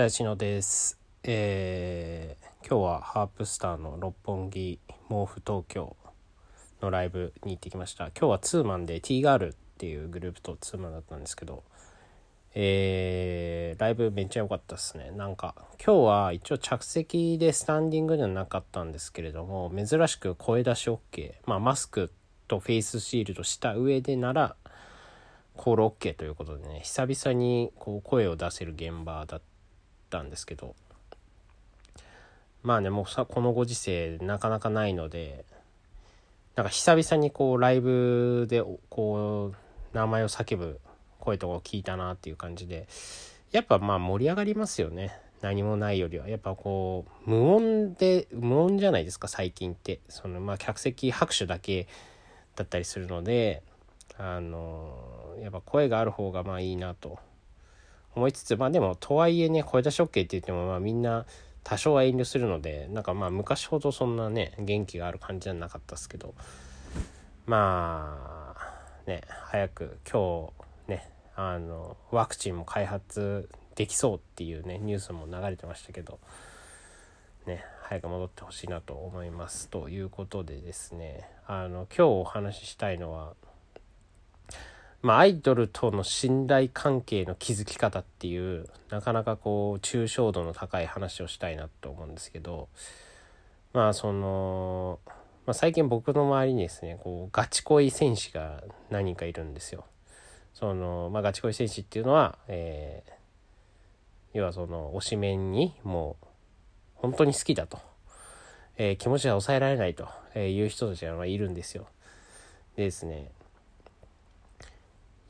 さやしのです。えー今日はハープスターの六本木毛布東京のライブに行ってきました。今日はツーマンで T ガールっていうグループとツーマンだったんですけど、えーライブめっちゃ良かったですね。なんか今日は一応着席でスタンディングではなかったんですけれども、珍しく声出し OK。まあマスクとフェイスシールドした上でなら、コール OK ということでね久々にこう声を出せる現場だったたんですけどまあねもうさこのご時世なかなかないのでなんか久々にこうライブでこう名前を叫ぶ声とかを聞いたなっていう感じでやっぱまあ盛り上がりますよね。何もないよりは。やっぱこう無音で無音じゃないですか最近って。そのまあ客席拍手だけだったりするのであのやっぱ声がある方がまあいいなと思いつつまあでもとはいえね声出し OK って言ってもまあみんな多少は遠慮するのでなんかまあ昔ほどそんなね元気がある感じじゃなかったですけどまあね早く今日ねあのワクチンも開発できそうっていうねニュースも流れてましたけどね早く戻ってほしいなと思いますということでですねあの今日お話ししたいのはまあ、アイドルとの信頼関係の築き方っていうなかなかこう抽象度の高い話をしたいなと思うんですけどまあその、まあ、最近僕の周りにですねこうガチ恋戦士が何人かいるんですよ。そのまあ、ガチ恋戦士っていうのは、えー要はその推しメンにもう本当に好きだと、えー気持ちが抑えられないという人たちがいるんですよ。でですね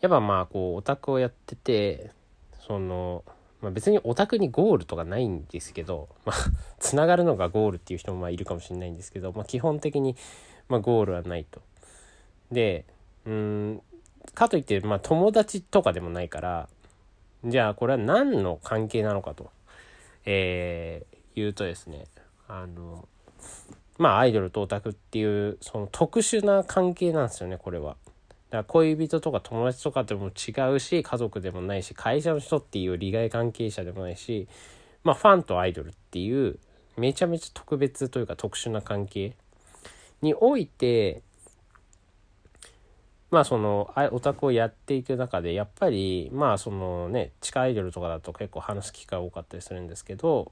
やっぱまあこうオタクをやっててその、まあ、別にオタクにゴールとかないんですけど まあつながるのがゴールっていう人もまあいるかもしれないんですけど、まあ、基本的にまあゴールはないと。でうんかといってまあ友達とかでもないからじゃあこれは何の関係なのかと、えー言うとですねあのまあアイドルとオタクっていうその特殊な関係なんですよねこれは。だから恋人とか友達とかでも違うし家族でもないし会社の人っていう利害関係者でもないしまあファンとアイドルっていうめちゃめちゃ特別というか特殊な関係においてまあそのオタクをやっていく中でやっぱりまあそのね地下アイドルとかだと結構話す機会多かったりするんですけど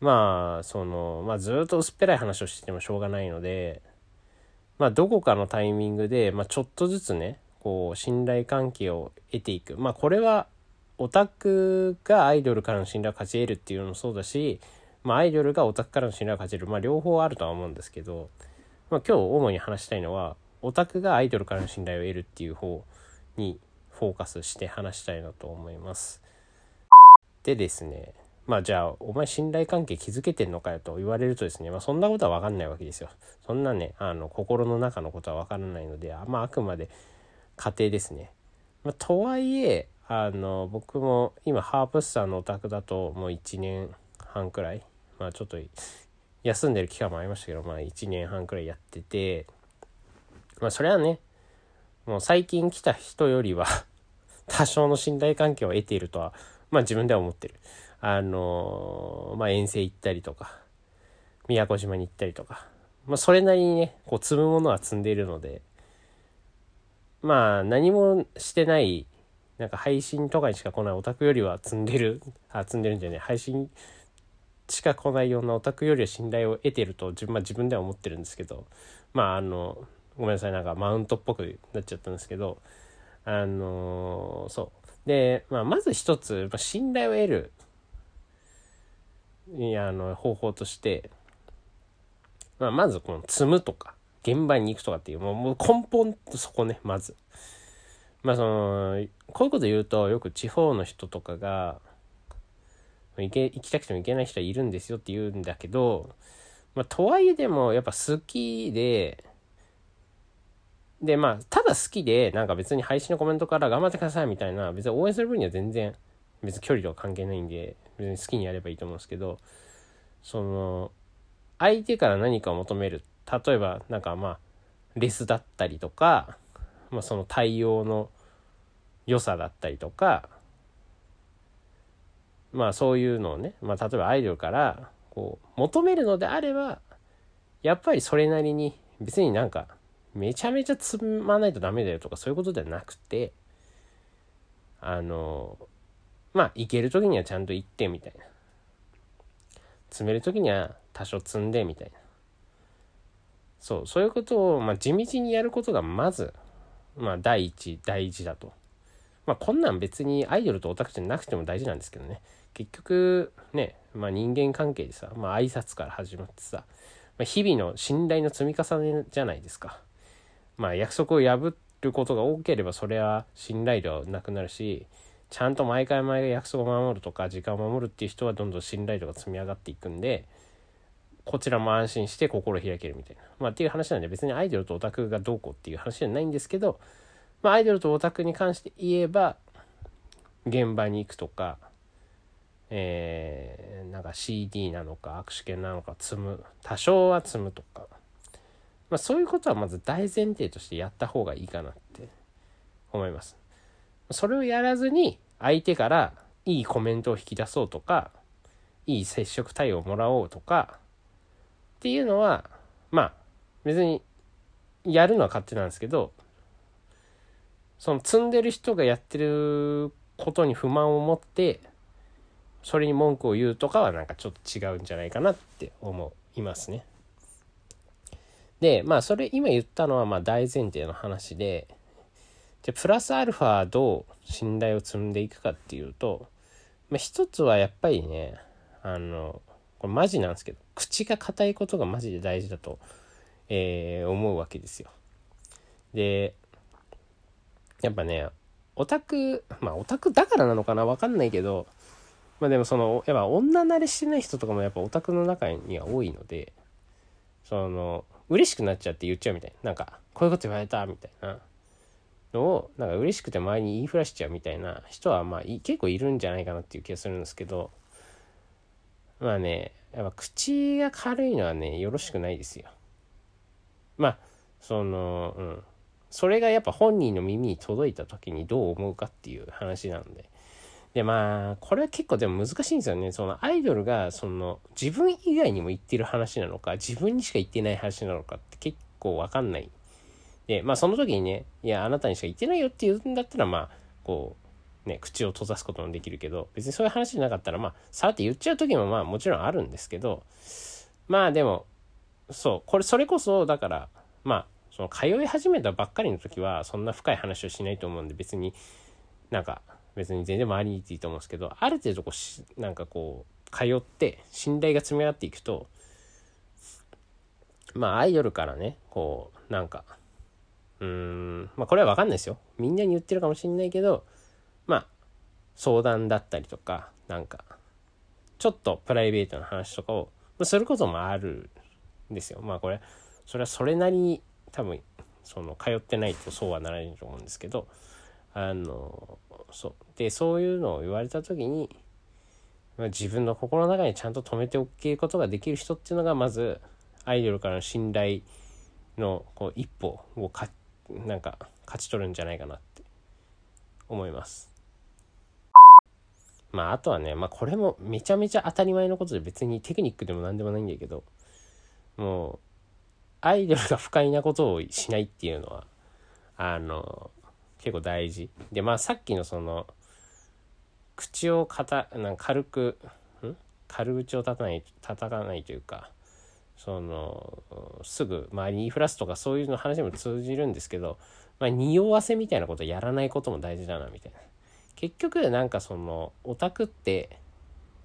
まあそのまあずっと薄っぺらい話をしててもしょうがないのでまあ、どこかのタイミングで、まあ、ちょっとずつねこう信頼関係を得ていくまあこれはオタクがアイドルからの信頼を勝ち得るっていうのもそうだし、まあ、アイドルがオタクからの信頼を勝ち得る、まあ、両方あるとは思うんですけど、まあ、今日主に話したいのはオタクがアイドルからの信頼を得るっていう方にフォーカスして話したいなと思います。でですねまあじゃあお前信頼関係築けてんのかよと言われるとですねまあそんなことは分かんないわけですよ。そんなねあの心の中のことは分からないのであまああくまで家庭ですね。まあ、とはいえあの僕も今ハープスターのお宅だともう1年半くらいまあちょっと休んでる期間もありましたけどまあ1年半くらいやっててまあそれはねもう最近来た人よりは多少の信頼関係を得ているとはまあ自分では思ってる。あのまあ遠征行ったりとか宮古島に行ったりとか、まあ、それなりにねこう積むものは積んでいるのでまあ何もしてないなんか配信とかにしか来ないオタクよりは積んでるあ積んでるんじゃない配信しか来ないようなオタクよりは信頼を得てると自分,、まあ、自分では思ってるんですけどまああのごめんなさいなんかマウントっぽくなっちゃったんですけどあのそう。で、まあ、まず一つ、まあ、信頼を得るいやあの方法として、まあ、まずこの積むとか現場に行くとかっていうもう根本とそこねまず。まあそのこういうこと言うとよく地方の人とかが行け行きたくても行けない人はいるんですよって言うんだけど、まあ、とはいえでもやっぱ好きででまあただ好きでなんか別に配信のコメントから頑張ってくださいみたいな別に応援する分には全然別に距離とか関係ないんで別に好きにやればいいと思うんですけどその相手から何かを求める。例えばなんかまあレスだったりとか、まあ、その対応の良さだったりとかまあそういうのをね、まあ、例えばアイドルからこう求めるのであればやっぱりそれなりに別になんかめちゃめちゃ積まないとダメだよとかそういうことではなくてあのまあ行ける時にはちゃんと行ってみたいな。積める時には多少積んでみたいな。そうそういうことを、まあ、地道にやることがまず、まあ、第一大事だと。まあこんなん別にアイドルとオタクじゃなくても大事なんですけどね。結局ね、まあ、人間関係でさ、まあ挨拶から始まってさ、まあ、日々の信頼の積み重ねじゃないですか。まあ約束を破ることが多ければそれは信頼度はなくなるしちゃんと毎回毎回約束を守るとか時間を守るっていう人はどんどん信頼度が積み上がっていくんでこちらも安心して心開けるみたいな。まあっていう話なんで別にアイドルとオタクがどうこうっていう話じゃないんですけど、まあアイドルとオタクに関して言えば現場に行くとかえー、なんか CD なのか握手券なのか積む多少は積むとか、まあ、そういうことはまず大前提としてやった方がいいかなって思いますそれをやらずに相手からいいコメントを引き出そうとかいい接触対応をもらおうとかっていうのはまあ別にやるのは勝手なんですけどその積んでる人がやってることに不満を持ってそれに文句を言うとかはなんかちょっと違うんじゃないかなって思いますね。でまあそれ今言ったのはまあ大前提の話ででプラスアルファどう信頼を積んでいくかっていうと、まあ、一つはやっぱりねあのこれマジなんですけど口が硬いことがマジで大事だと、えー、思うわけですよ。でやっぱねオタクまあオタクだからなのかな分かんないけどまあでもそのやっぱ女慣れしてない人とかもやっぱオタクの中には多いのでその嬉しくなっちゃって言っちゃうみたいななんかこういうこと言われたみたいなのをなんか嬉しくて周りに言いふらしちゃうみたいな人はまあ結構いるんじゃないかなっていう気がするんですけどまあねやっぱ口が軽いのはねよろしくないですよ。まあそのうん。それがやっぱ本人の耳に届いた時にどう思うかっていう話なんで。でまあこれは結構でも難しいんですよね。そのアイドルがその自分以外にも言ってる話なのか自分にしか言ってない話なのかって結構わかんない。でまあその時にねいやあなたにしか言ってないよって言うんだったらまあこうね口を閉ざすこともできるけど別にそういう話じゃなかったらまあさって言っちゃう時もまあもちろんあるんですけどまあでもそうこれそれこそだからまあその通い始めたばっかりの時はそんな深い話をしないと思うんで別になんか別に全然周りにいていいと思うんですけどある程度こうなんかこう通って信頼が積み上がっていくとまあアイドルからねこうなんかうーん。まあこれは分かんないですよ。みんなに言ってるかもしんないけどまあ相談だったりとかなんかちょっとプライベートな話とかをすることもあるんですよ。まあこれそれはそれなりに多分その通ってないとそうはならないと思うんですけどあのそう。でそういうのを言われた時にま自分の心の中にちゃんと止めておくことができる人っていうのがまずアイドルからの信頼のこう一歩をかなんか勝ち取るんじゃないかなって思います。まああとはね、まあこれもめちゃめちゃ当たり前のことで別にテクニックでも何でもないんだけど、もうアイドルが不快なことをしないっていうのは、あの、結構大事でまあさっきのその口をかたなんか軽くん？軽口を立たない叩かないというかそのすぐ周りに言いふらすとかそういうの話にも通じるんですけど、まあ、匂わせみたいなことやらないことも大事だなみたいな。結局なんかそのオタクって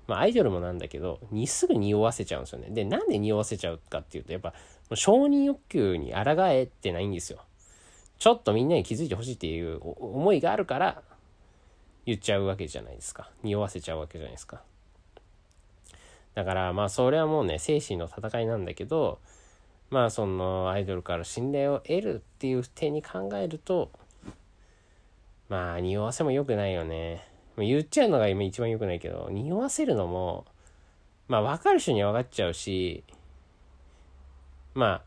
まあアイドルもなんだけどにすぐ匂わせちゃうんですよね。でなんで匂わせちゃうかっていうとやっぱ承認欲求に抗えてないんですよ。ちょっとみんなに気づいてほしいっていう思いがあるから言っちゃうわけじゃないですか。匂わせちゃうわけじゃないですか。だからまあそれはもうね精神の戦いなんだけどまあそのアイドルから信頼を得るっていう点に考えるとまあ匂わせも良くないよね。言っちゃうのが今一番良くないけど匂わせるのもまあ分かる人には分かっちゃうしまあ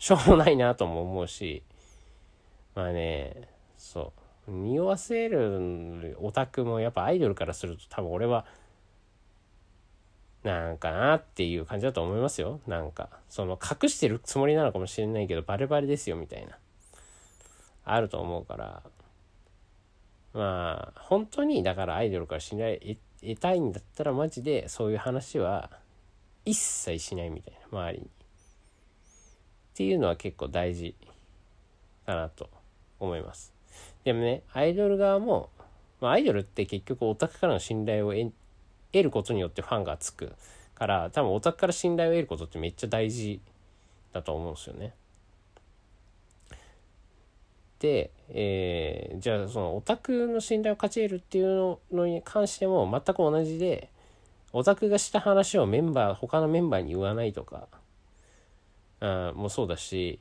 しょうもないなとも思うしまあねそう。匂わせるオタクもやっぱアイドルからすると多分俺はなんかなっていう感じだと思いますよ。なんか、その隠してるつもりなのかもしれないけど、バレバレですよみたいな。あると思うから、まあ、本当にだからアイドルから信頼得たいんだったらマジでそういう話は一切しないみたいな、周りに。っていうのは結構大事かなと思います。でもね、アイドル側も、まあ、アイドルって結局オタクからの信頼を得得ることによってファンがつくから多分オタクから信頼を得ることってめっちゃ大事だと思うんですよね。で、えー、じゃあそのオタクの信頼を勝ち得るっていうのに関しても全く同じでオタクがした話をメンバー他のメンバーに言わないとかあもそうだし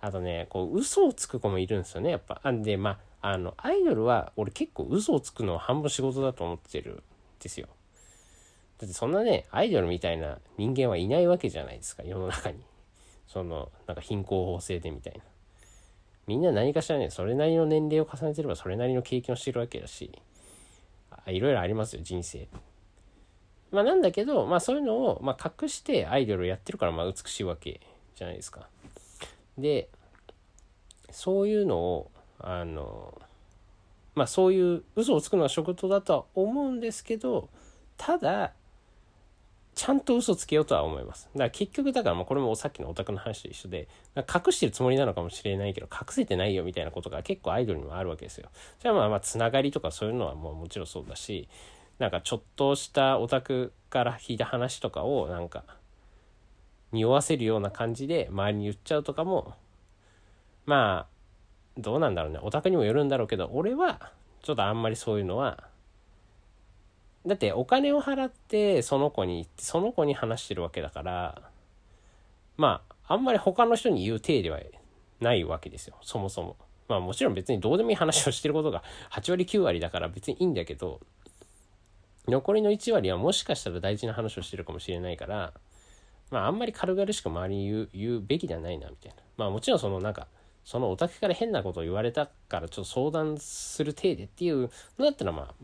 あとねこう嘘をつく子もいるんですよねやっぱ。んでまああのアイドルは俺結構嘘をつくのは半分仕事だと思ってるんですよ。だってそんなねアイドルみたいな人間はいないわけじゃないですか世の中に。そのなんか貧困法制でみたいな。みんな何かしらねそれなりの年齢を重ねてればそれなりの経験をしてるわけだしいろいろありますよ人生。まあなんだけどまあそういうのを、まあ、隠してアイドルをやってるからまあ美しいわけじゃないですか。でそういうのをあのまあそういう嘘をつくのは仕事だとは思うんですけどただちゃんと嘘つけようとは思います。だから結局だからまあこれもさっきのオタクの話と一緒で隠してるつもりなのかもしれないけど隠せてないよみたいなことが結構アイドルにもあるわけですよ。じゃあまあまあつながりとかそういうのはもうもちろんそうだしなんかちょっとしたオタクから引いた話とかをなんか匂わせるような感じで周りに言っちゃうとかもまあどうなんだろうねオタクにもよるんだろうけど俺はちょっとあんまりそういうのはだってお金を払ってその子に行ってその子に話してるわけだからまああんまり他の人に言う体ではないわけですよ。そもそも。まあもちろん別にどうでもいい話をしてることが8割9割だから別にいいんだけど残りの1割はもしかしたら大事な話をしてるかもしれないからまああんまり軽々しく周りに言う言うべきではないなみたいな。まあもちろんそのなんかそのお宅から変なことを言われたからちょっと相談する体でっていうのだったらまあ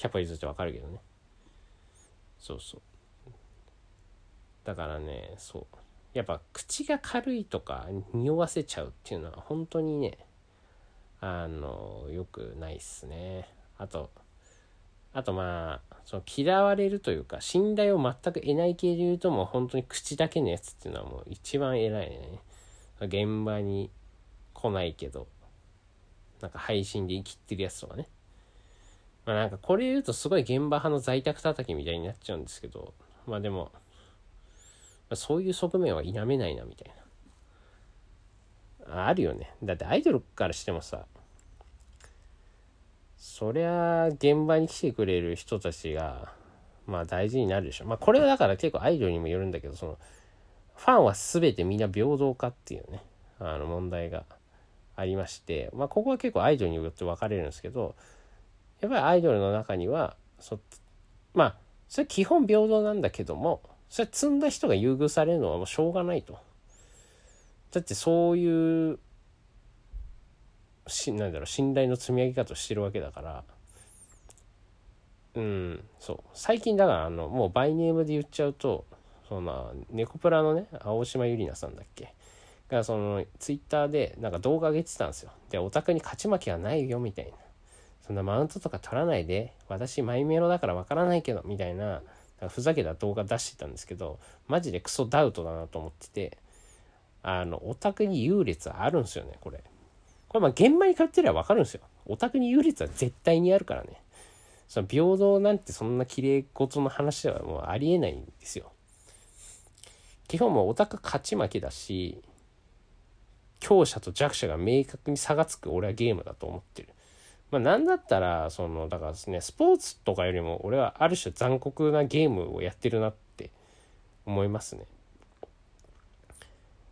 100歩譲ってわかるけどね。そうそう。だからねそう。やっぱ口が軽いとか匂わせちゃうっていうのは本当にねあのよくないっすね。あとあとまあその嫌われるというか信頼を全く得ない系で言うともう本当に口だけのやつっていうのはもう一番偉いね。現場に来ないけどなんか配信で生きてるやつとかね。まあなんかこれ言うとすごい現場派の在宅叩きみたいになっちゃうんですけどまあでも、まあ、そういう側面は否めないなみたいな。あるよね。だってアイドルからしてもさそりゃ現場に来てくれる人たちがまあ大事になるでしょ。まあこれはだから結構アイドルにもよるんだけどそのファンは全てみんな平等かっていうねあの問題がありましてまあここは結構アイドルによって分かれるんですけどやっぱりアイドルの中にはそまあそれ基本平等なんだけどもそれ積んだ人が優遇されるのはもうしょうがないと。だってそういうしなんだろう信頼の積み上げ方をしてるわけだから。うんそう。最近だからあのもうバイネームで言っちゃうとその猫プラのね青島ゆりなさんだっけ？がそのツイッターでなんか動画上げてたんですよ。でオタクに勝ち負けはないよみたいな。そんなマウントとか取らないで私マイメロだからわからないけどみたいなふざけた動画出してたんですけどマジでクソダウトだなと思っててあのオタクに優劣あるんですよねこれ。これまあ現場に通ってりゃ分かるんですよ。オタクに優劣は絶対にあるからね。その平等なんてそんな綺麗事の話ではもうありえないんですよ。基本もうオタク勝ち負けだし強者と弱者が明確に差がつく俺はゲームだと思ってる。まあ、なんだったらそのだからですねスポーツとかよりも俺はある種残酷なゲームをやってるなって思いますね。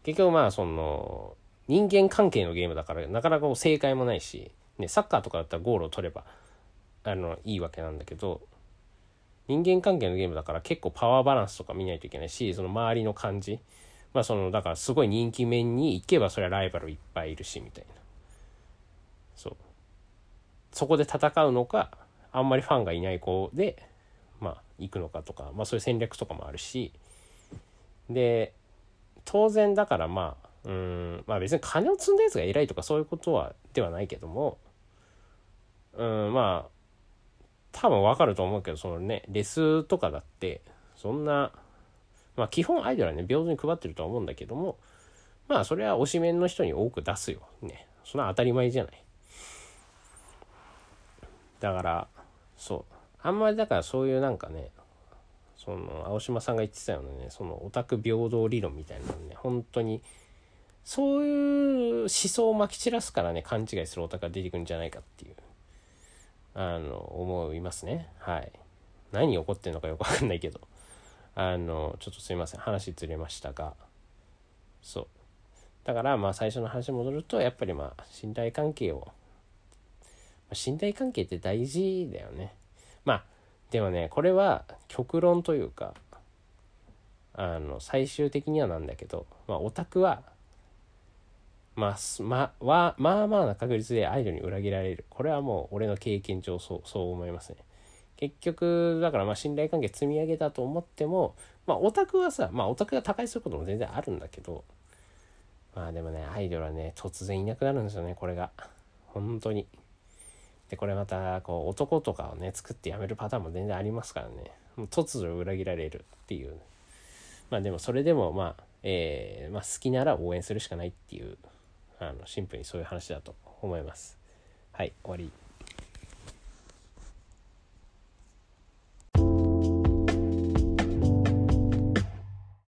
結局まあその人間関係のゲームだからなかなか正解もないし、ね、サッカーとかだったらゴールを取ればあのいいわけなんだけど人間関係のゲームだから結構パワーバランスとか見ないといけないしその周りの感じ。まあそのだからすごい人気面に行けばそれはライバルいっぱいいるしみたいな。そう。そこで戦うのかあんまりファンがいない子でまあ行くのかとか、まあ、そういう戦略とかもあるし。で当然だからまあうんまあ別に金を積んだやつが偉いとかそういうことはではないけどもうんまあ多分わかると思うけどそのねレスとかだってそんなまあ基本アイドルはね平等に配ってると思うんだけどもまあそれは推しメンの人に多く出すよね。そんな当たり前じゃない。だからそう。あんまりだからそういうなんかねその青島さんが言ってたようなねそのオタク平等理論みたいなのね本当にそういう思想をまき散らすからね勘違いするオタクが出てくるんじゃないかっていうあの思いますね。はい。何起こってんのかよくわかんないけど。あのちょっとすいません。話ずれましたが。そう。だからまあ最初の話に戻るとやっぱりまあ信頼関係を信頼関係って大事だよね。まあでもねこれは極論というかあの最終的にはなんだけどまあオタクはまあまあまあまあな確率でアイドルに裏切られる。これはもう俺の経験上そうそう思いますね。結局だからまあ信頼関係積み上げたと思ってもまあオタクはさまあオタクが高いすることも全然あるんだけどまあでもねアイドルはね突然いなくなるんですよねこれが。本当に。でこれまたこう男とかをね作ってやめるパターンも全然ありますからね。もう突如裏切られるっていう。まあでもそれでもまあえー、まあ、好きなら応援するしかないっていうあのシンプルにそういう話だと思います。はい終わり。